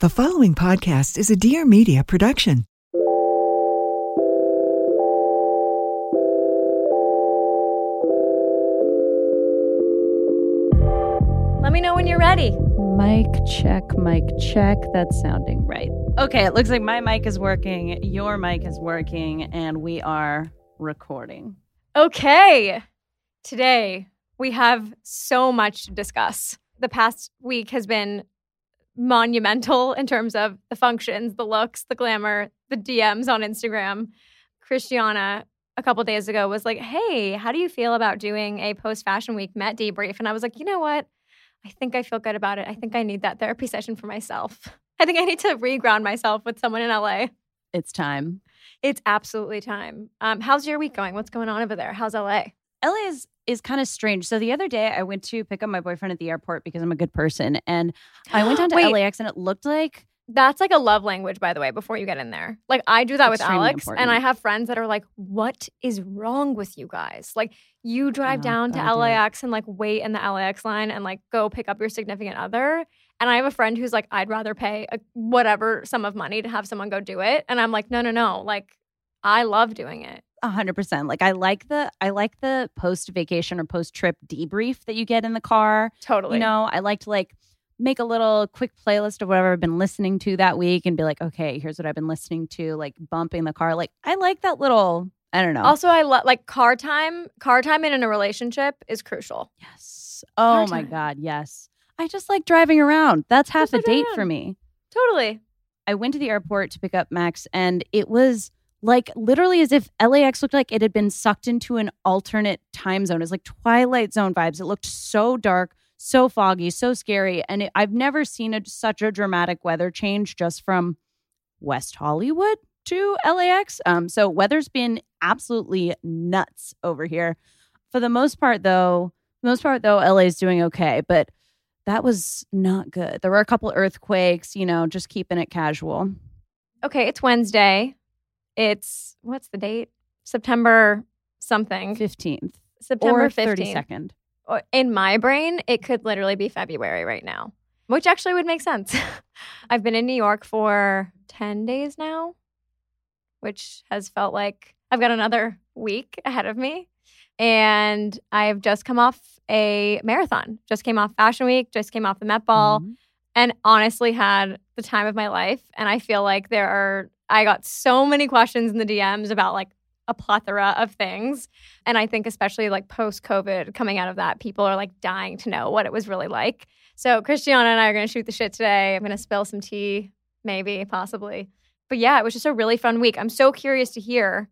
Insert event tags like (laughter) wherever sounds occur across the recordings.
The following podcast is a Dear Media production. Let me know when you're ready. Mic check, mic check. That's sounding right. Okay, it looks like my mic is working, your mic is working, and we are recording. Okay. Today, we have so much to discuss. The past week has been monumental in terms of the functions, the looks, the glamour, the DMs on Instagram. Christiana, a couple days ago, was like, Hey, how do you feel about doing a post fashion week Met debrief? And I was like, You know what? I think I feel good about it. I think I need that therapy session for myself. (laughs) I think I need to reground myself with someone in LA. It's time. It's absolutely time. Um, how's your week going? What's going on over there? How's LA? LA is is kind of strange. So the other day I went to pick up my boyfriend at the airport because I'm a good person and I went down (gasps) to Wait. LAX and it looked like That's like a love language, by the way, before you get in there. Like, I do that with Alex, important. and I have friends that are like, What is wrong with you guys? Like, you drive Oh, down to. LAX and like wait in the LAX line and like go pick up your significant other. And I have a friend who's like, I'd rather pay a, whatever sum of money to have someone go do it. And I'm like, No, no, no. Like, I love doing it. A hundred percent. Like I like the I like the post vacation or post trip debrief that you get in the car. Totally. You know, I like to like make a little quick playlist of whatever I've been listening to that week and be like, okay, here's what I've been listening to, like bumping the car. Like I like that little I don't know. Also, I love like car time. Car time in in a relationship is crucial. yes. Oh Car my time. God, yes. I just like driving around. That's half Just a date for me. Totally. I went to the airport to pick up Max, and it was like literally as if LAX looked like it had been sucked into an alternate time zone. It's like Twilight Zone vibes. It looked so dark, so foggy, so scary. And it, I've never seen a, such a dramatic weather change just from West Hollywood to LAX. Um, so weather's been absolutely nuts over here. For the most part, though, most part though, LA is doing okay, but that was not good. There were a couple earthquakes, you know, just keeping it casual. Okay, it's Wednesday. It's what's the date? September something. 15th September or 15th. 32nd. In my brain, it could literally be February right now, which actually would make sense. (laughs) I've been in New York for 10 days now, which has felt like I've got another week ahead of me. And I've just come off a marathon, just came off Fashion Week, just came off the Met Ball. Mhm. and honestly had the time of my life. And I feel like there are, I got so many questions in the DMs about like a plethora of things. And I think, especially like post COVID, coming out of that, people are like dying to know what it was really like. So, Christiana and I are going to shoot the shit today. I'm going to spill some tea, maybe, possibly. But yeah, it was just a really fun week. I'm so curious to hear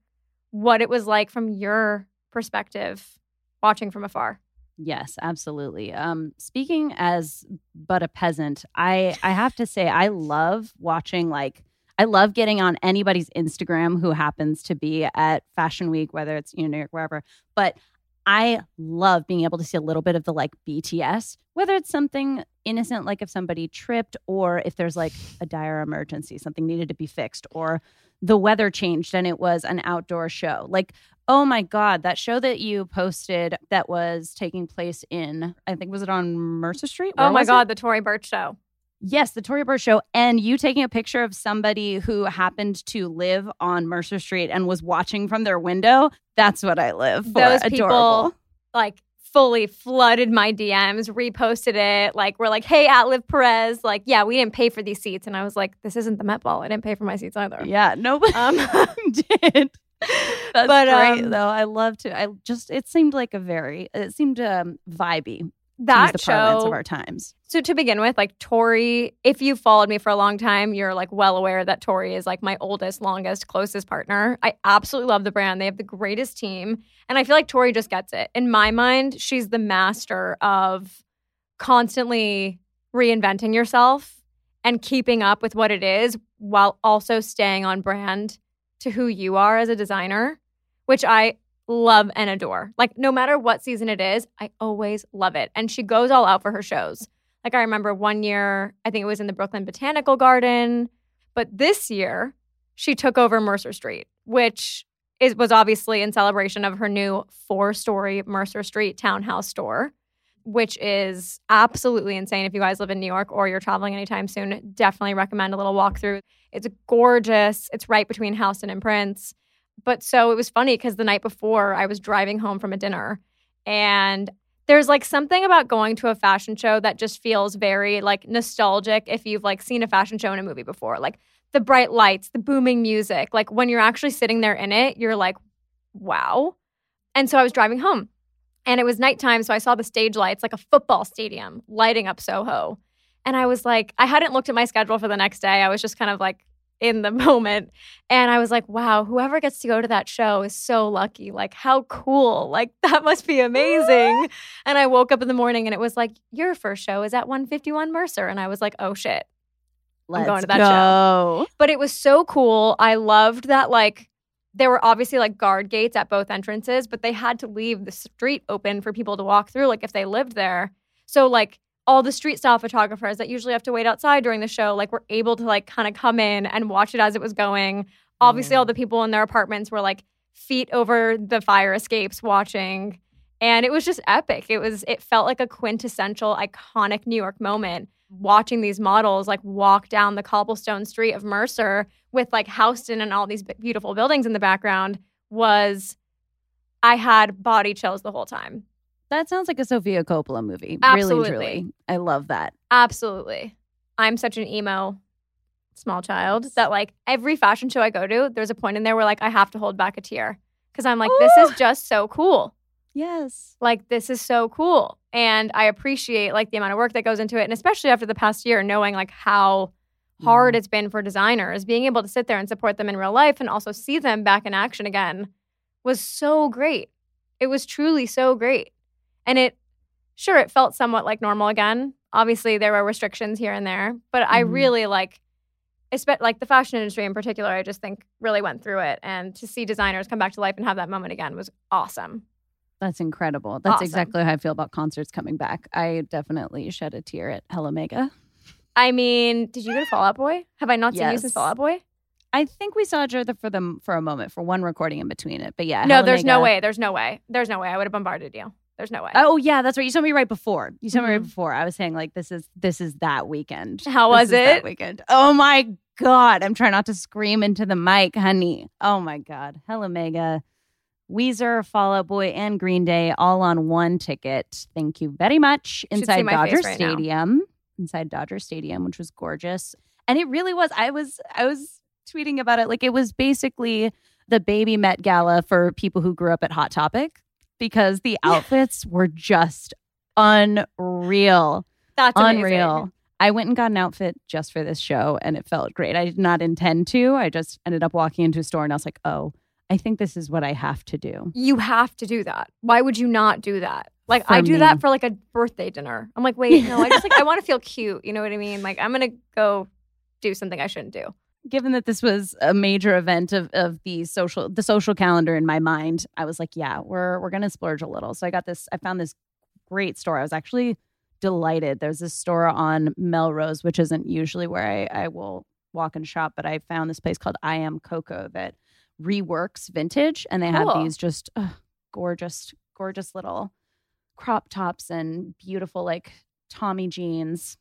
what it was like from your perspective watching from afar. Yes, absolutely. Um, speaking as but a peasant, I I have to say I love watching like I love getting on anybody's Instagram who happens to be at Fashion Week, whether it's you know New York, wherever. But I love being able to see a little bit of the like BTS, whether it's something innocent like if somebody tripped or if there's like a dire emergency, something needed to be fixed, or the weather changed and it was an outdoor show. Like Oh my God, that show that you posted that was taking place in, I think, was it on Mercer Street? oh my was it? God, the Tory Burch show. Yes, the Tory Burch show. And you taking a picture of somebody who happened to live on Mercer Street and was watching from their window. That's what I live for. Those Adorable. people like fully flooded my DMs, reposted it. Like, we're like, hey, at Liv Perez, like, yeah, we didn't pay for these seats. And I was like, this isn't the Met Ball. I didn't pay for my seats either. Yeah, nobody Um, (laughs) did. (laughs) That's But, great, um, though. I love to. I just, it seemed like a very, it seemed um, vibey. That the show. of our times. So to begin with, like Tory, if you've followed me for a long time, you're like well aware that Tory is like my oldest, longest, closest partner. I absolutely love the brand. They have the greatest team. And I feel like Tory just gets it. In my mind, she's the master of constantly reinventing yourself and keeping up with what it is while also staying on brand to who you are as a designer, which I love and adore. Like, no matter what season it is, I always love it. And she goes all out for her shows. Like, I remember one year, I think it was in the Brooklyn Botanical Garden. But this year, she took over Mercer Street, which is, was obviously in celebration of her new four story Mercer Street townhouse store, which is absolutely insane. If you guys live in New York or you're traveling anytime soon, definitely recommend a little walkthrough. It's gorgeous. It's right between Houston and Prince. But so it was funny because the night before I was driving home from a dinner and there's like something about going to a fashion show that just feels very like nostalgic if you've like seen a fashion show in a movie before. Like the bright lights, the booming music. Like when you're actually sitting there in it, you're like, wow. And so I was driving home and it was nighttime. So I saw the stage lights, like a football stadium lighting up Soho. And I was like, I hadn't looked at my schedule for the next day. I was just kind of like in the (laughs) moment. And I was like, wow, whoever gets to go to that show is so lucky. Like, how cool. Like, (laughs) that must be amazing. (laughs) and I woke up in the morning and it was like, your first show is at 151 Mercer. And I was like, oh shit. Let's going to that go. But it was so cool. I loved that, like, there were obviously like guard gates at both entrances, but they had to leave the street open for people to walk through, like if they lived there. So, like, all the street style photographers that usually have to wait outside during the show like were able to like kind of come in and watch it as it was going. Obviously all the people in their apartments were like feet over the fire escapes watching. And it was just epic. It was it felt like a quintessential iconic new york moment. Watching these models like walk down the cobblestone street of mercer with like houston and all these beautiful buildings in the background was i had body chills the whole time That sounds like a Sofia Coppola movie. Absolutely. Really, truly. I love that. Absolutely. I'm such an emo small child that like every fashion show I go to, there's a point in there where like I have to hold back a tear because I'm like, this is just so cool. Yes. Like this is so cool. And I appreciate like the amount of work that goes into it. And especially after the past year, knowing like how hard mm. it's been for designers, being able to sit there and support them in real life and also see them back in action again was so great. It was truly so great. And it, sure, it felt somewhat like normal again. Obviously, there were restrictions here and there, but I Mhm. really like, espe- like the fashion industry in particular, I just think really went through it. And to see designers come back to life and have that moment again was awesome. That's incredible. That's Awesome. exactly how I feel about concerts coming back. I definitely shed a tear at Hella Mega. I mean, did you go to Fall Out Boy? Have I not seen you Yes. since Fall Out Boy? I think we saw each other for them for a moment for one recording in between it. But yeah, no, Hella there's no way. There's no way. There's no way. I would have bombarded you. There's no way. Oh yeah, that's right. You told me right before. You told me right Mhm. before. I was saying like this is this is that weekend. How This was it? weekend? Oh my god! I'm trying not to scream into the mic, honey. Oh my god! Hella Mega. Weezer, Fall Out Boy, and Green Day all on one ticket. Thank you very much. Inside Dodger right now. Stadium. Inside Dodger Stadium, which was gorgeous. And it really was. I was I was tweeting about it. Like it was basically the baby Met Gala for people who grew up at Hot Topic because the outfits were just unreal. That's amazing. Unreal. I went and got an outfit just for this show and it felt great. I did not intend to. I just ended up walking into a store and I was like, oh, I think this is what I have to do. You have to do that. Why would you not do that? Like For I do me. that for like a birthday dinner. I'm like, wait, no, I just like I (laughs) want to feel cute. You know what I mean? Like I'm gonna go do something I shouldn't do. Given that this was a major event of, of the social the social calendar in my mind, I was like, yeah, we're we're gonna splurge a little. So I got this, I found this great store. I was actually delighted. There's this store on Melrose, which isn't usually where I, I will walk and shop, but I found this place called I Am Coco that reworks vintage and they Cool. had these just gorgeous, gorgeous little crop tops and beautiful like Tommy jeans,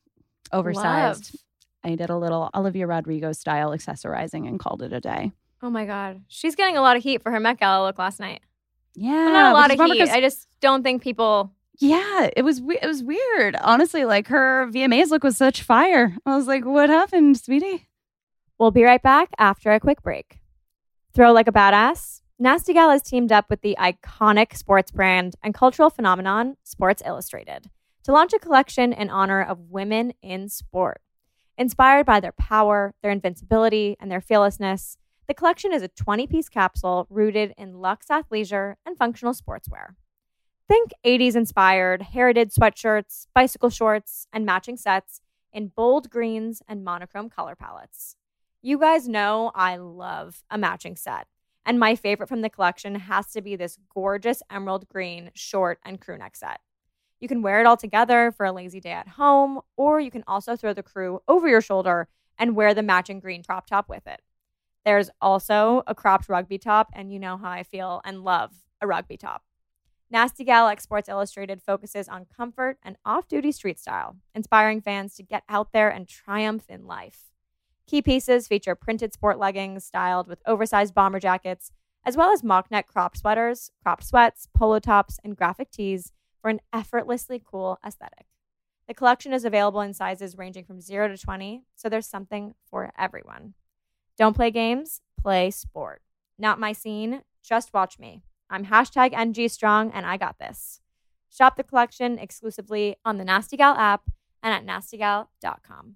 oversized. Love. I did a little Olivia Rodrigo style accessorizing and called it a day. Oh my god, she's getting a lot of heat for her Met Gala look last night. Yeah, Well, not a lot of bummer heat. 'cause- I just don't think people. yeah, it was we- it was weird. Honestly, like her VMAs look was such fire. I was like, "What happened, sweetie?" We'll be right back after a quick break. Throw like a badass. Nasty Gal has teamed up with the iconic sports brand and cultural phenomenon Sports Illustrated to launch a collection in honor of women in sport. Inspired by their power, their invincibility, and their fearlessness, the collection is a 20 piece capsule rooted in luxe athleisure and functional sportswear. Think 80s inspired heritage sweatshirts, bicycle shorts, and matching sets in bold greens and monochrome color palettes. You guys know I love a matching set. And my favorite from the collection has to be this gorgeous emerald green short and crew neck set. You can wear it all together for a lazy day at home, or you can also throw the crew over your shoulder and wear the matching green crop top with it. There's also a cropped rugby top, and you know how I feel and love a rugby top. Nasty Gal like Sports Illustrated focuses on comfort and off duty street style, inspiring fans to get out there and triumph in life. Key pieces feature printed sport leggings styled with oversized bomber jackets, as well as mock neck cropped sweaters, cropped sweats, polo tops, and graphic tees for an effortlessly cool aesthetic. The collection is available in sizes ranging from 0 to 20, so there's something for everyone. Don't play games, play sport. Not my scene, just watch me. I'm hashtag NG Strong and I got this. Shop the collection exclusively on the Nasty Gal app and at nastygal.com.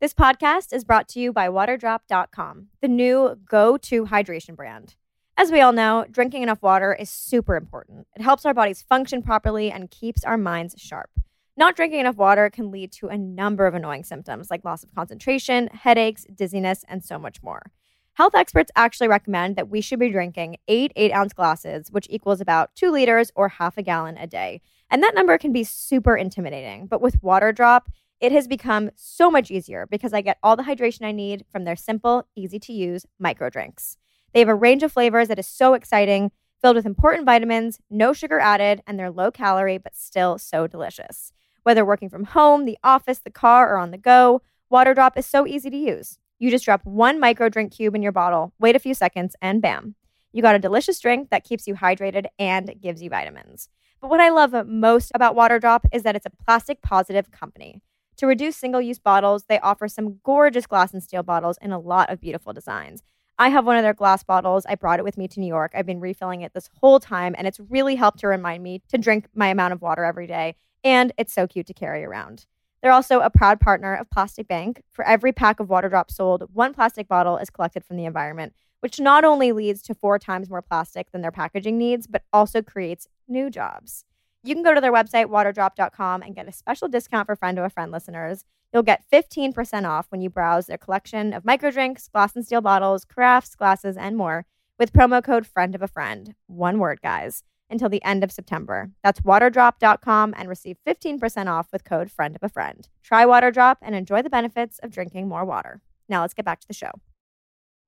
This podcast is brought to you by waterdrop.com, the new go to hydration brand. As we all know, drinking enough water is super important. It helps our bodies function properly and keeps our minds sharp. Not drinking enough water can lead to a number of annoying symptoms like loss of concentration, headaches, dizziness, and so much more. Health experts actually recommend that we should be drinking eight eight ounce glasses, which equals about two liters or half a gallon a day. And that number can be super intimidating. But with Water Drop, it has become so much easier because I get all the hydration I need from their simple, easy to use micro drinks. They have a range of flavors that is so exciting, filled with important vitamins, no sugar added, and they're low calorie but still so delicious. Whether working from home, the office, the car, or on the go, Water Drop is so easy to use. You just drop one micro drink cube in your bottle, wait a few seconds, and bam. You got a delicious drink that keeps you hydrated and gives you vitamins. But what I love most about Water Drop is that it's a plastic positive company. To reduce single use bottles, they offer some gorgeous glass and steel bottles in a lot of beautiful designs. I have one of their glass bottles. I brought it with me to New York. I've been refilling it this whole time, and it's really helped to remind me to drink my amount of water every day and it's so cute to carry around. They're also a proud partner of Plastic Bank. For every pack of water drops sold, one plastic bottle is collected from the environment, which not only leads to four times more plastic than their packaging needs, but also creates new jobs. You can go to their website, waterdrop.com, and get a special discount for friend to a friend listeners. You'll get 15% off when you browse their collection of micro drinks, glass and steel bottles, crafts, glasses, and more with promo code friend of a friend. One word, guys until the end of September. That's waterdrop.com and receive 15% off with code friend of a friend. Try Waterdrop and enjoy the benefits of drinking more water. Now let's get back to the show.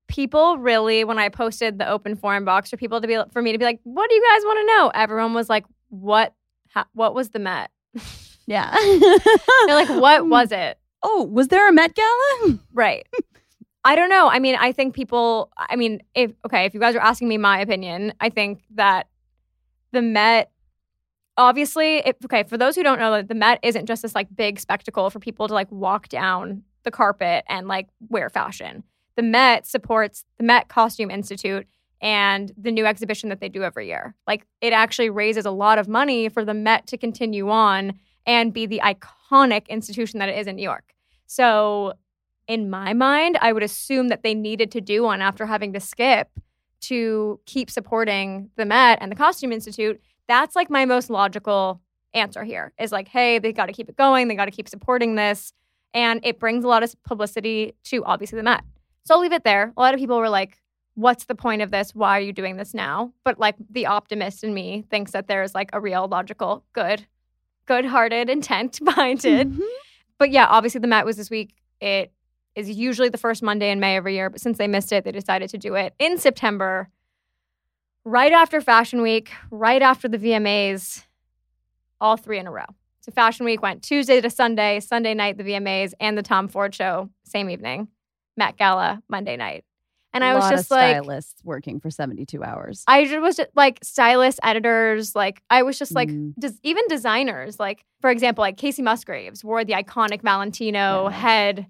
People really, when I posted the open forum box for people to be for me to be like, "What do you guys want to know?" Everyone was like, "What? What was the Met?" (laughs) Yeah. (laughs) They're like, "What um, was it?" Oh, was there a Met Gala? (laughs) Right. I don't know. I mean, I think people. I mean, if okay, if you guys are asking me my opinion, I think that the Met obviously it, okay for those who don't know that the met isn't just this like big spectacle for people to like walk down the carpet and like wear fashion the met supports the met costume institute and the new exhibition that they do every year like it actually raises a lot of money for the met to continue on and be the iconic institution that it is in new york so in my mind i would assume that they needed to do one after having to skip to keep supporting the Met and the Costume Institute, that's like my most logical answer here is like, hey, they got to keep it going. They got to keep supporting this. And it brings a lot of publicity to obviously the Met. So I'll leave it there. A lot of people were like, what's the point of this? Why are you doing this now? But like the optimist in me thinks that there's like a real logical, good, good hearted intent (laughs) behind it. Mm-hmm. But yeah, obviously the Met was this week. It is usually the first Monday in May every year, but since they missed it, they decided to do it in September, right after Fashion Week, right after the VMAs, all three in a row. So Fashion Week went Tuesday to Sunday, Sunday night the VMAs and the Tom Ford show same evening, Met Gala Monday night. And I was just like stylists working for 72 hours. I just was just, like stylists, editors, like I was just like mm. des- even designers, like for example, like Kacey Musgraves wore the iconic Valentino yeah. head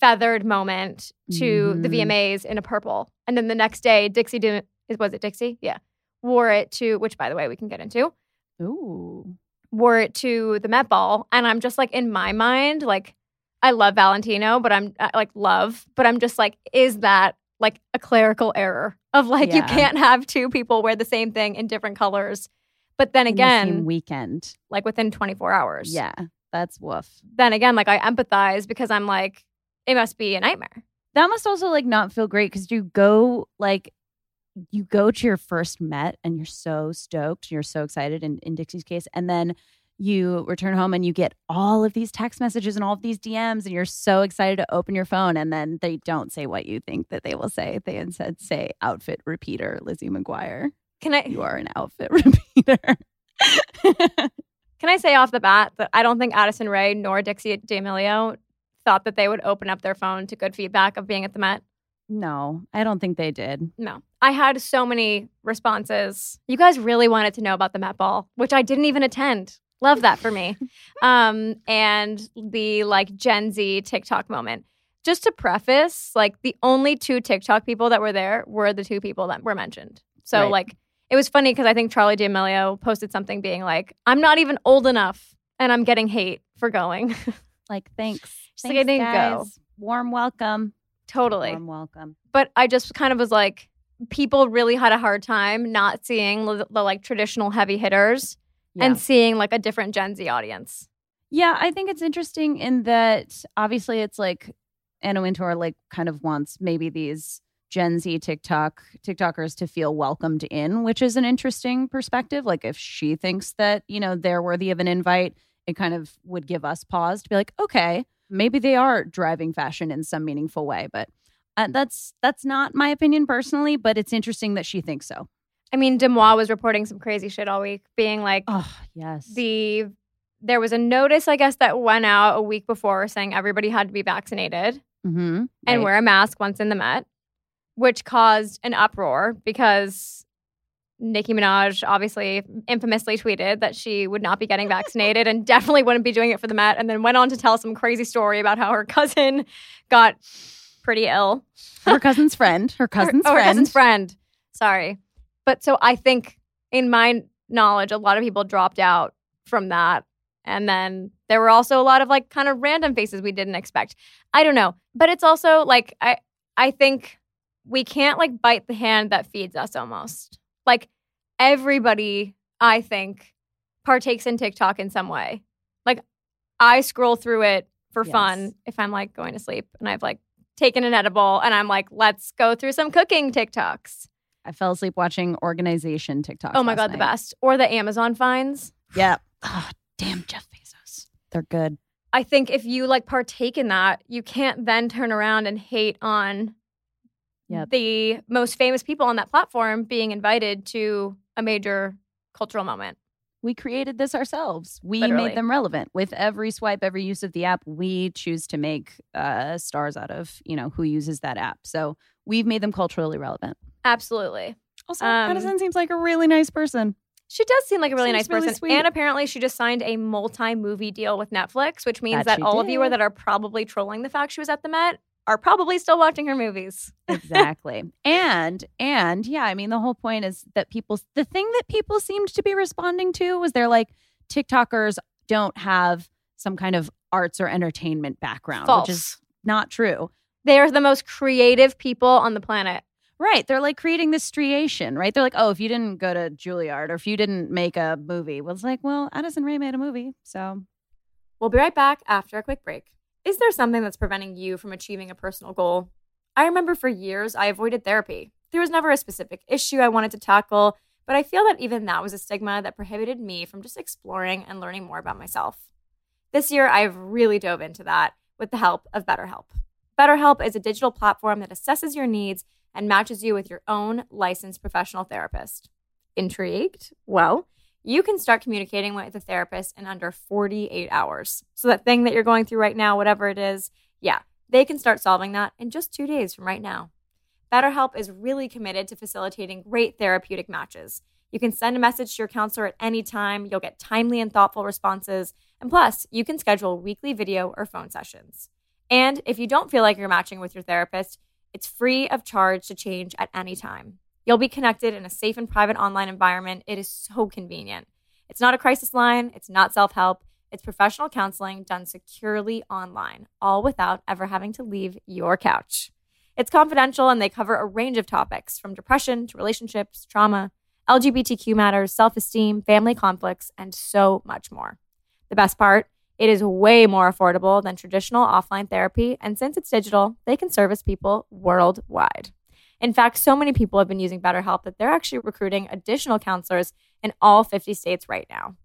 feathered moment to mm-hmm. the VMAs in a purple. And then the next day, Dixie didn't, was it Dixie? Yeah. Wore it to, which by the way, we can get into. Ooh. Wore it to the Met Ball. And I'm just like, in my mind, like, I love Valentino, but I'm uh, like, love, but I'm just like, is that like a clerical error of like, yeah. you can't have two people wear the same thing in different colors? But then again, weekend, like within 24 hours. Yeah. That's woof. then again, like I empathize because I'm like, it must be a nightmare. That must also like not feel great because you go like you go to your first Met and you're so stoked, you're so excited in, in Dixie's case, and then you return home and you get all of these text messages and all of these DMs and you're so excited to open your phone and then they don't say what you think that they will say. They instead say outfit repeater, Lizzie McGuire. Can I You are an outfit (laughs) repeater. (laughs) can I say off the bat that I don't think Addison Rae nor Dixie D'Amelio thought that they would open up their phone to good feedback of being at the Met? no, I don't think they did. No. I had so many responses. You guys really wanted to know about the Met Ball, which I didn't even attend. Love that for me. um, and the like Gen Z TikTok moment. Just to preface, like the only two TikTok people that were there were the two people that were mentioned. So Right. like it was funny because I think Charli D'Amelio posted something being like, "I'm not even old enough, and I'm getting hate for going." (laughs) Like, thanks. Just like, I didn't go. guys. Warm welcome. totally. Warm welcome. but I just kind of was like, people really had a hard time not seeing the, the like traditional heavy hitters Yeah. and seeing like a different Gen Z audience. Yeah, I think it's interesting in that obviously it's like Anna Wintour like kind of wants maybe these Gen Z TikTok TikTokers to feel welcomed in, which is an interesting perspective. Like if she thinks that, you know, they're worthy of an invite, it kind of would give us pause to be like, okay, maybe they are driving fashion in some meaningful way, but uh, that's that's not my opinion personally, but it's interesting that she thinks so. I mean, DeuxMoi was reporting some crazy shit all week, being like Oh, yes. the there was a notice, I guess, that went out a week before saying everybody had to be vaccinated mm-hmm. and wear a mask once in the Met, which caused an uproar because Nicki Minaj obviously infamously tweeted that she would not be getting vaccinated and (laughs) definitely wouldn't be doing it for the Met, and then went on to tell some crazy story about how her cousin got pretty ill. her cousin's (laughs) friend, her cousin's oh, her cousin's friend. Sorry. But so I think, in my knowledge, a lot of people dropped out from that. And then there were also a lot of like kind of random faces we didn't expect. I don't know. But it's also like, I, I think we can't like bite the hand that feeds us almost. Like everybody, I think, partakes in TikTok in some way. Like I scroll through it for Yes. fun if I'm like going to sleep and I've like taken an edible and I'm like, let's go through some cooking TikToks. I fell asleep watching organization TikToks. oh my God, the best. Or the Amazon finds. Yeah. (sighs) Oh, damn Jeff Bezos. They're good. I think if you like partake in that, you can't then turn around and hate on Yep. the most famous people on that platform being invited to a major cultural moment. We created this ourselves. We Literally. made them relevant. With every swipe, every use of the app, we choose to make uh, stars out of, you know, who uses that app. So we've made them culturally relevant. Absolutely. Also, Um, Addison seems like a really nice person. She does seem like a really Seems nice really person. sweet. And apparently she just signed a multi-movie deal with Netflix, which means That that she all of you are that are probably trolling the fact she was at the Met are probably still watching her movies. (laughs) exactly and and yeah i mean the whole point is that people the thing that people seemed to be responding to was they're like tiktokers don't have some kind of arts or entertainment background False. which is not true They are the most creative people on the planet. Right they're like creating this striation right they're like oh if you didn't go to juilliard or if you didn't make a movie well it's like well addison rae made a movie so We'll be right back after a quick break. Is there something that's preventing you from achieving a personal goal? I remember for years I avoided therapy. There was never a specific issue I wanted to tackle, but I feel that even that was a stigma that prohibited me from just exploring and learning more about myself. This year, I've really dove into that with the help of BetterHelp. BetterHelp is a digital platform that assesses your needs and matches you with your own licensed professional therapist. Intrigued? Well, you can start communicating with a therapist in under 48 hours. So, that thing that you're going through right now, whatever it is, yeah, they can start solving that in just two days from right now. BetterHelp is really committed to facilitating great therapeutic matches. You can send a message to your counselor at any time, you'll get timely and thoughtful responses, and plus, you can schedule weekly video or phone sessions. And if you don't feel like you're matching with your therapist, it's free of charge to change at any time. You'll be connected in a safe and private online environment. It is so convenient. It's not a crisis line, it's not self help, it's professional counseling done securely online, all without ever having to leave your couch. It's confidential and they cover a range of topics from depression to relationships, trauma, LGBTQ matters, self esteem, family conflicts, and so much more. The best part It is way more affordable than traditional offline therapy, and since it's digital, they can service people worldwide. In fact, so many people have been using BetterHelp that they're actually recruiting additional counselors in all 50 states right now.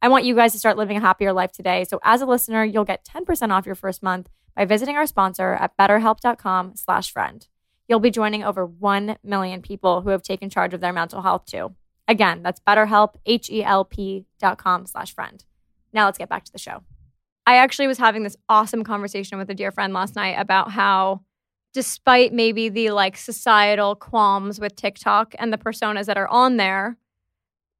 I want you guys to start living a happier life today. So as a listener, you'll get 10% off your first month by visiting our sponsor at betterhelp.com slash friend. You'll be joining over 1 million people who have taken charge of their mental health too. Again, that's betterhelp, H-E-L-P dot com slash friend. Now let's get back to the show. I actually was having this awesome conversation with a dear friend last night about how, despite maybe the like societal qualms with TikTok and the personas that are on there,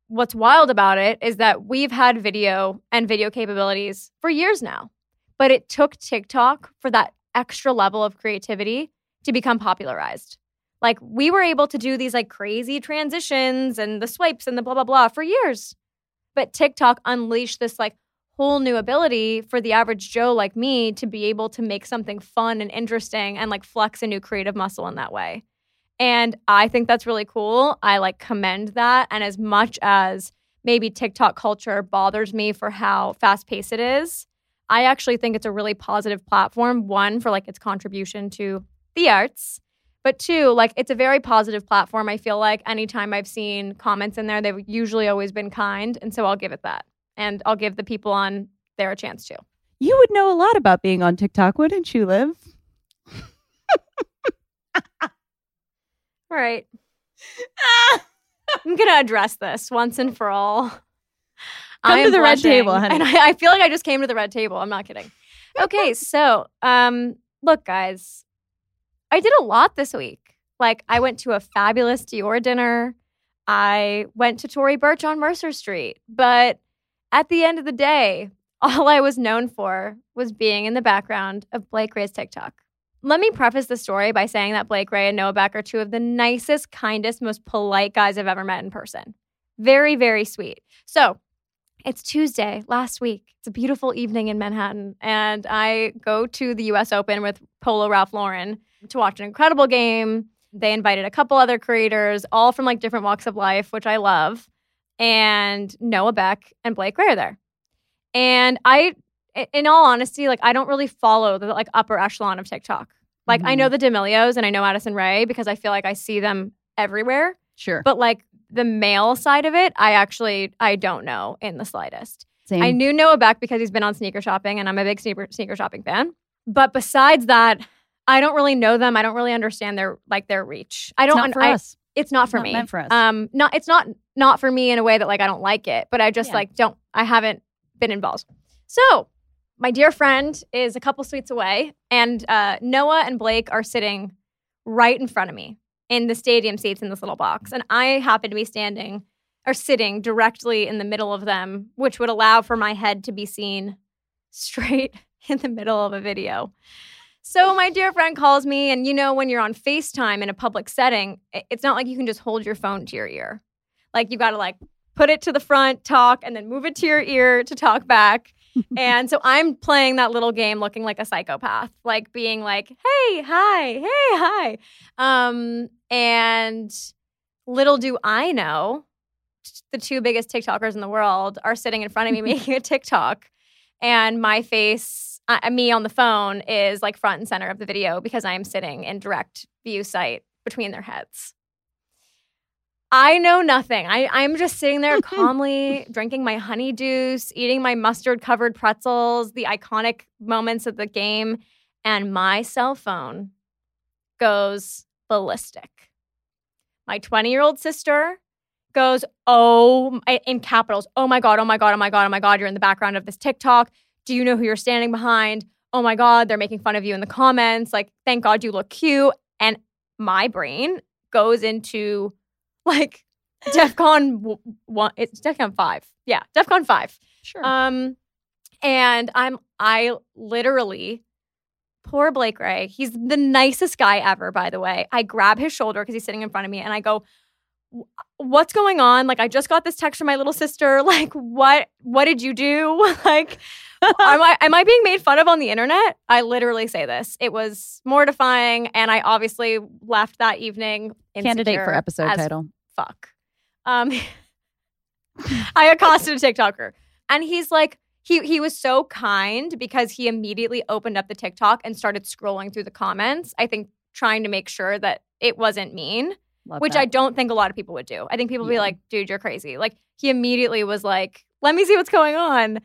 what's wild about it is that we've had video and video capabilities for years now. But it took TikTok for that extra level of creativity to become popularized. Like we were able to do these like crazy transitions and the swipes and the blah blah blah for years. But TikTok unleashed this like whole new ability for the average Joe like me to be able to make something fun and interesting and like flex a new creative muscle in that way. And I think that's really cool. I like commend that. And as much as maybe TikTok culture bothers me for how fast paced it is, I actually think it's a really positive platform. One, for like its contribution to the arts, but two, like it's a very positive platform. I feel like anytime I've seen comments in there, they've usually always been kind. And so I'll give it that and I'll give the people on there a chance too. You would know a lot about being on TikTok, wouldn't you, Liv? All right. I'm gonna address this once and for all. Come I to the red table, honey. And I, I feel like I just came to the red table. I'm not kidding. Okay, (laughs) so um, look, guys, I did a lot this week. Like, I went to a fabulous Dior dinner. I went to Tory Burch on Mercer Street. But at the end of the day, all I was known for was being in the background of Blake Gray's TikTok. Let me preface the story by saying that Blake Gray and Noah Beck are two of the nicest, kindest, most polite guys I've ever met in person. Very, very sweet. So it's Tuesday last week. It's a beautiful evening in Manhattan. And I go to the US Open with Polo Ralph Lauren to watch an incredible game. They invited a couple other creators, all from like different walks of life, which I love. And Noah Beck and Blake Gray are there. And I, in all honesty, like I don't really follow the like upper echelon of TikTok. Like I know the D'Amelios and I know Addison Rae because I feel like I see them everywhere. Sure. But like the male side of it, I actually I don't know in the slightest. Same. I knew Noah Beck because he's been on sneaker shopping and I'm a big sneaker sneaker shopping fan. But besides that, I don't really know them. I don't really understand their like their reach. I don't not un- for I- us. It's not for Not me. for us. Um not it's not not for me in a way that like I don't like it, but I just Yeah. like don't I haven't been involved. So, my dear friend is a couple suites away and uh Noah and Blake are sitting right in front of me in the stadium seats in this little box. And I happen to be standing or sitting directly in the middle of them, which would allow for my head to be seen straight (laughs) in the middle of a video. So my dear friend calls me, and you know, when you're on FaceTime in a public setting, it's not like you can just hold your phone to your ear. Like you got to like put it to the front, talk, and then move it to your ear to talk back. (laughs) and so I'm playing that little game looking like a psychopath, like being like, hey, hi, hey, hi. Um, and little do I know, the two biggest TikTokers in the world are sitting in front of me (laughs) making a TikTok, and my face, uh, me on the phone, is like front and center of the video because I am sitting in direct view sight between their heads. I know nothing. I, I'm just sitting there (laughs) calmly drinking my honey juice, eating my mustard covered pretzels, the iconic moments of the game, and my cell phone goes ballistic. My 20 year old sister goes, Oh, eh, in capitals, oh my God, oh my God, oh my God, oh my God, you're in the background of this TikTok. Do you know who you're standing behind? Oh my God, they're making fun of you in the comments. Like, thank God you look cute. And my brain goes into (laughs) like DEFCON one. It's DEFCON five. Yeah, DEFCON five. Sure. Um, and I'm I literally poor Blake Gray. He's the nicest guy ever, by the way. I grab his shoulder because he's sitting in front of me, and I go, "What's going on? Like, I just got this text from my little sister. (laughs) Like, what? What did you do? (laughs) like." am I am I being made fun of on the internet? I literally say this. It was mortifying, and I obviously left that evening. Candidate for episode title. fuck. Um, (laughs) I accosted a TikToker, and he's like, he he was so kind because he immediately opened up the TikTok and started scrolling through the comments. I think trying to make sure that it wasn't mean, Love which that. I don't think a lot of people would do. I think people would be like, "Dude, you're crazy." Like he immediately was like, "Let me see what's going on."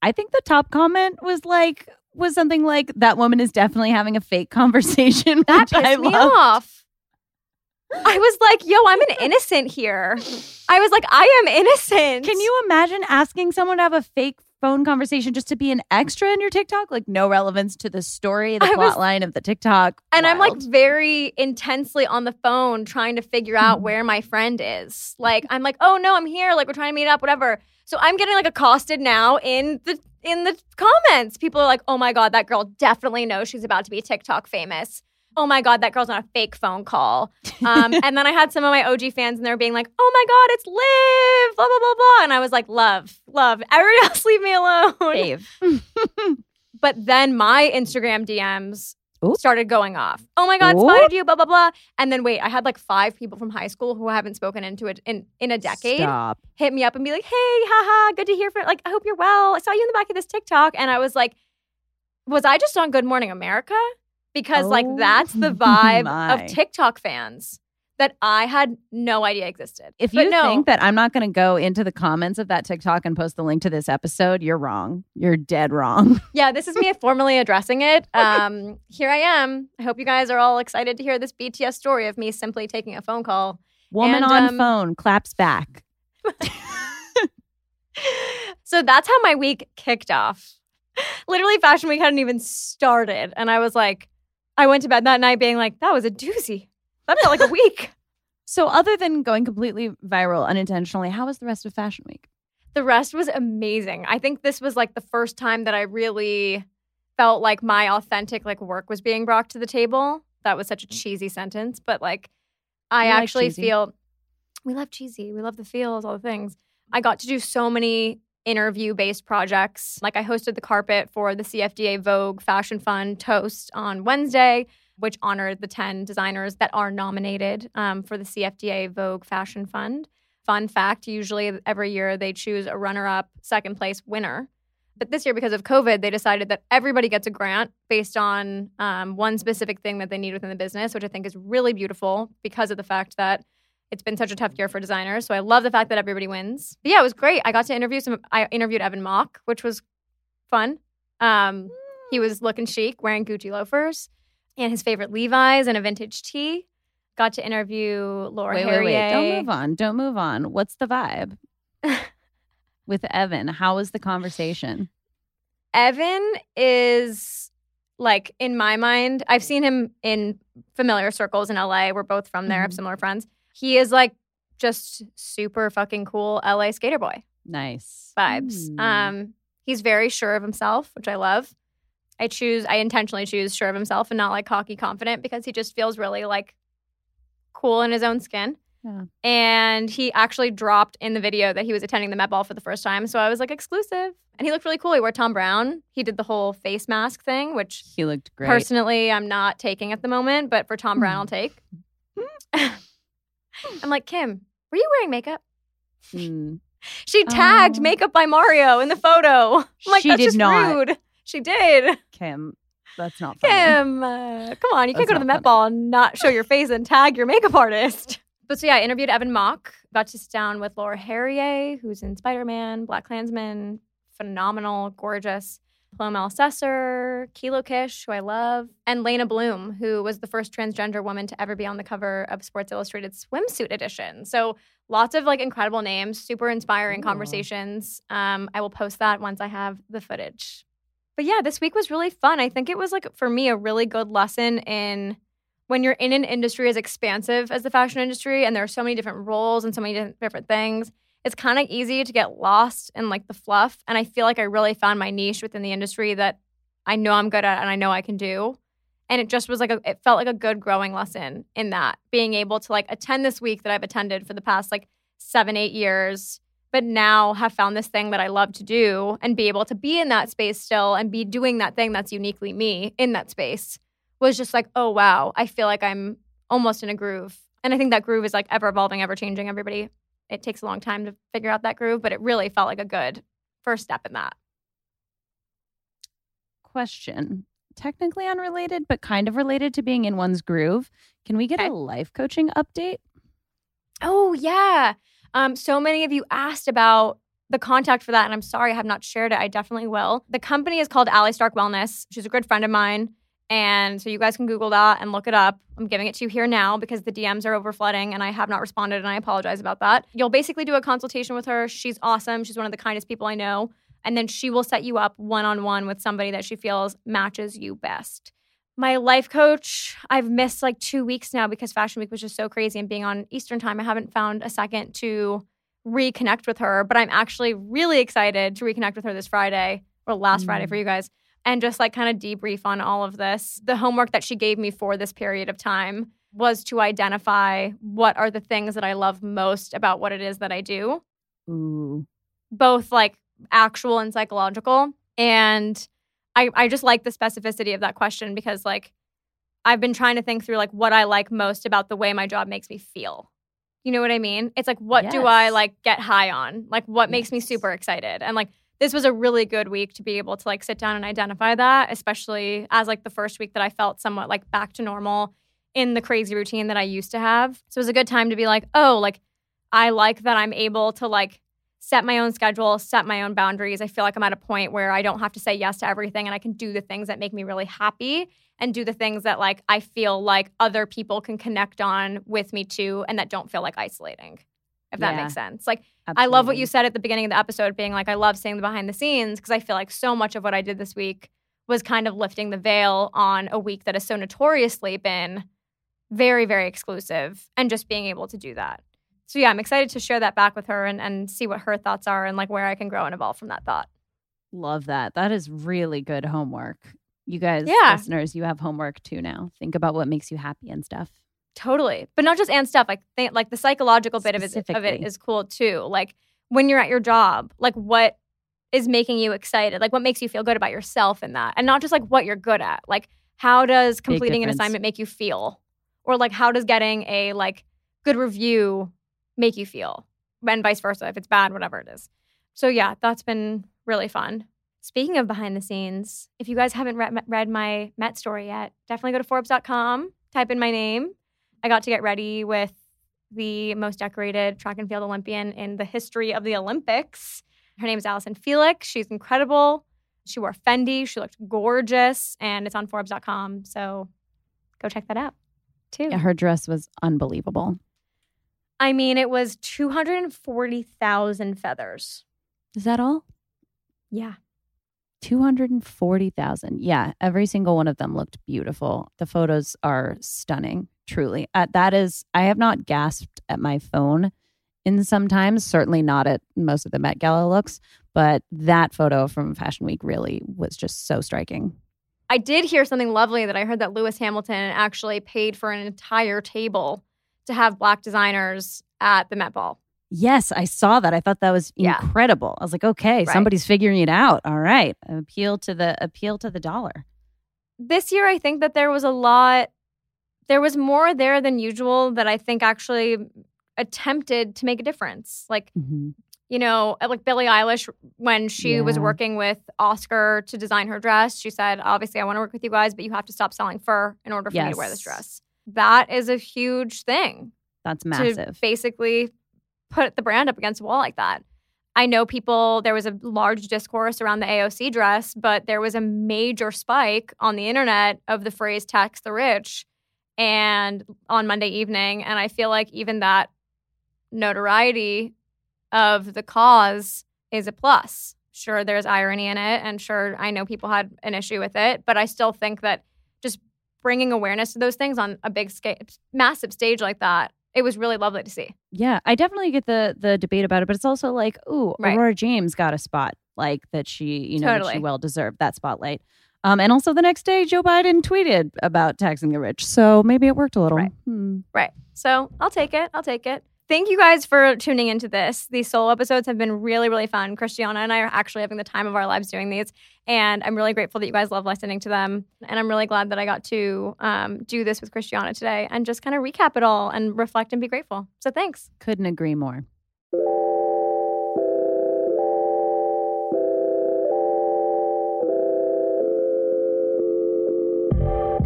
I think the top comment was like was something like that woman is definitely having a fake (laughs) conversation. That pissed me off. I was like, "Yo, I'm an (laughs) innocent here." I was like, "I am innocent." Can you imagine asking someone to have a fake phone conversation just to be an extra in your TikTok? Like no relevance to the story, the I was- line of the TikTok. And I'm like very intensely on the phone trying to figure out (laughs) where my friend is. Like I'm like, "Oh no, I'm here. Like we're trying to meet up, whatever." So I'm getting like accosted now in the in the comments. People are like, "Oh my god, that girl definitely knows she's about to be TikTok famous." Oh my god, that girl's on a fake phone call. (laughs) Um, and then I had some of my OG fans and they were being like, "Oh my god, it's Liv!" Blah blah blah blah. And I was like, "Love, love. Everybody (laughs) else, leave me alone." Fave. (laughs) But then my Instagram DMs Ooh. started going off. Oh my God, Ooh. spotted you, blah, blah, blah. And then wait, I had like five people from high school who I haven't spoken into it in, in a decade Stop. hit me up and be like, hey, haha, good to hear from like, I hope you're well. I saw you in the back of this TikTok. And I was like, was I just on Good Morning America? Because like Oh that's the vibe my. of TikTok fans that I had no idea existed. If But you no, think that I'm not going to go into the comments of that TikTok and post the link to this episode, you're wrong. You're dead wrong. (laughs) Yeah, this is me formally addressing it. Um, here I am. I hope you guys are all excited to hear this BTS story of me simply taking a phone call. Woman And, on um, phone claps back. (laughs) So that's how my week kicked off. Literally, Fashion Week hadn't even started. And I was like, I went to bed that night being like, that was a doozy. That felt like a week. (laughs) So, other than going completely viral unintentionally, how was the rest of Fashion Week? The rest was amazing. I think this was like the first time that I really felt like my authentic like work was being brought to the table. That was such a mm. cheesy sentence, but like I We actually cheesy. feel we love cheesy. We love the feels, all the things. I got to do so many interview based projects. Like I hosted the carpet for the CFDA Vogue Fashion Fund Toast on Wednesday, which honored the 10 designers that are nominated um, for the CFDA Vogue Fashion Fund. Fun fact usually every year they choose a runner up, second place winner. But this year, because of COVID, they decided that everybody gets a grant based on um, one specific thing that they need within the business, which I think is really beautiful because of the fact that it's been such a tough year for designers. So I love the fact that everybody wins. But yeah, it was great. I got to interview some. I interviewed Evan Mock, which was fun. Um, he was looking chic, wearing Gucci loafers and his favorite Levi's and a vintage tee. Got to interview Laura Wait, wait, Harrier. wait. Don't move on. Don't move on. What's the vibe (laughs) with Evan? How was the conversation? Evan is like in my mind, I've seen him in familiar circles in LA. We're both from there, have Mhm. similar friends. He is like just super fucking cool LA skater boy Nice vibes. Hmm. Um, he's very sure of himself, which I love. I choose, I intentionally choose sure of himself and not like cocky confident because he just feels really like cool in his own skin. Yeah. And he actually dropped in the video that he was attending the Met Ball for the first time. So I was like, exclusive. And he looked really cool. He wore Thom Browne. He did the whole face mask thing, which he looked great. personally I'm not taking at the moment, but for Thom Browne, I'll take. (laughs) I'm like, Kim, were you wearing makeup? Hmm. (laughs) She tagged Oh. makeup by Mario in the photo. (laughs) I'm like, She that's did just not. rude. She did. Kim, that's not funny. Kim, uh, come on. You can't go to the Met Ball and not show your face and tag your makeup (laughs) artist. But so yeah, I interviewed Evan Mock. Got to sit down with Laura Harrier, who's in Spider Man, BlacKkKlansman, phenomenal, gorgeous. Paloma Elsesser, Kilo Kish, who I love, and Leyna Bloom, who was the first transgender woman to ever be on the cover of Sports Illustrated swimsuit edition. So lots of like incredible names, super inspiring Cool. conversations. Um, I will post that once I have the footage. But yeah, this week was really fun. I think it was like for me a really good lesson in when you're in an industry as expansive as the fashion industry and there are so many different roles and so many different things it's kind of easy to get lost in like the fluff and i feel like i really found my niche within the industry that i know i'm good at and i know i can do and it just was like a it felt like a good growing lesson in that being able to like attend this week that i've attended for the past like seven eight years but now have found this thing that i love to do and be able to be in that space still and be doing that thing that's uniquely me in that space was just like, oh wow, I feel like I'm almost in a groove. And I think that groove is like ever evolving, ever changing. Everybody, it takes a long time to figure out that groove, but it really felt like a good first step in that. question. Technically unrelated, but kind of related to being in one's groove. Can we get Okay. a life coaching update? Oh yeah. Um, so many of you asked about the contact for that, and I'm sorry I have not shared it. I definitely will. The company is called Ally Stark Wellness. She's a good friend of mine. And so you guys can Google that and look it up. I'm giving it to you here now because the DMs are overflooding and I have not responded and I apologize about that. You'll basically do a consultation with her. She's awesome. She's one of the kindest people I know. And then she will set you up one on one with somebody that she feels matches you best. My life coach, I've missed like two weeks now because Fashion Week was just so crazy and being on Eastern time, I haven't found a second to reconnect with her. But I'm actually really excited to reconnect with her this Friday or last Friday mm. for you guys and just like kind of debrief on all of this. The homework that she gave me for this period of time was to identify what are the things that I love most about what it is that I do Ooh. both like actual and psychological. And I, I just like the specificity of that question because like I've been trying to think through like what I like most about the way my job makes me feel. You know what I mean? It's like what do I like get high on? Like what makes me super excited? And like this was a really good week to be able to like sit down and identify that, especially as like the first week that I felt somewhat like back to normal in the crazy routine that I used to have. So it was a good time to be like, oh, like I like that I'm able to like set my own schedule, set my own boundaries. I feel like I'm at a point where I don't have to say yes to everything and I can do the things that make me really happy and do the things that like I feel like other people can connect on with me too and that don't feel like isolating. If that Yeah. makes sense. Like I love what you said at the beginning of the episode being like I love seeing the behind the scenes because I feel like so much of what I did this week was kind of lifting the veil on a week that has so notoriously been very very exclusive and just being able to do that. So yeah, I'm excited to share that back with her and, and see what her thoughts are and like where I can grow and evolve from that thought. Love that. That is really good homework. You guys, Yeah. listeners, you have homework too now. Think about what makes you happy and stuff. Totally, but not just and stuff. Like th- like the psychological bit of it, of it is cool too. Like when you're at your job, like what is making you excited? Like what makes you feel good about yourself in that, and not just like what you're good at. Like how does completing an assignment make you feel, or like how does getting a like good review make you feel, and vice versa if it's bad, whatever it is. So yeah, that's been really fun. Speaking of behind the scenes, if you guys haven't read, read my Met story yet, definitely go to Forbes.com, type in my name. I got to get ready with the most decorated track and field Olympian in the history of the Olympics. Her name is Allyson Felix. She's incredible. She wore Fendi. She looked gorgeous, and it's on Forbes.com. So go check that out too. Yeah, her dress was unbelievable. I mean, it was 240,000 feathers. Is that all? Yeah. 240,000. Yeah, every single one of them looked beautiful. The photos are stunning, truly. Uh, that is, I have not gasped at my phone in some times, certainly not at most of the Met Gala looks, but that photo from Fashion Week really was just so striking. I did hear something lovely that I heard that Lewis Hamilton actually paid for an entire table to have black designers at the Met Ball. Yes, I saw that. I thought that was Yeah. incredible. I was like, okay, Right. somebody's figuring it out. All right. Appeal to the appeal to the dollar. This year, I think that there was a lot, there was more there than usual that I think actually attempted to make a difference. Like, Mhm. you know, like Billie Eilish, when she was working with Oscar to design her dress, she said, obviously, I want to work with you guys, but you have to stop selling fur in order for me to wear this dress. That is a huge thing. That's to massive. basically put the brand up against a wall like that. I know people, there was a large discourse around the AOC dress, but there was a major spike on the internet of the phrase tax the rich and on Monday evening. And I feel like even that notoriety of the cause is a plus. Sure, there's irony in it. And sure, I know people had an issue with it, but I still think that just bringing awareness to those things on a big scale, massive stage like that, it was really lovely to see. Yeah, I definitely get the the debate about it, but it's also like, ooh, Right. Aurora James got a spot like that she, you know, that she well deserved that spotlight. Um, and also the next day, Joe Biden tweeted about taxing the rich, so maybe it worked a little. Right. Hmm. Right. So I'll take it. I'll take it. Thank you guys for tuning into this. These solo episodes have been really, really fun. Christiana and I are actually having the time of our lives doing these. And I'm really grateful that you guys love listening to them. And I'm really glad that I got to um, do this with Christiana today and just kind of recap it all and reflect and be grateful. So thanks. Couldn't agree more.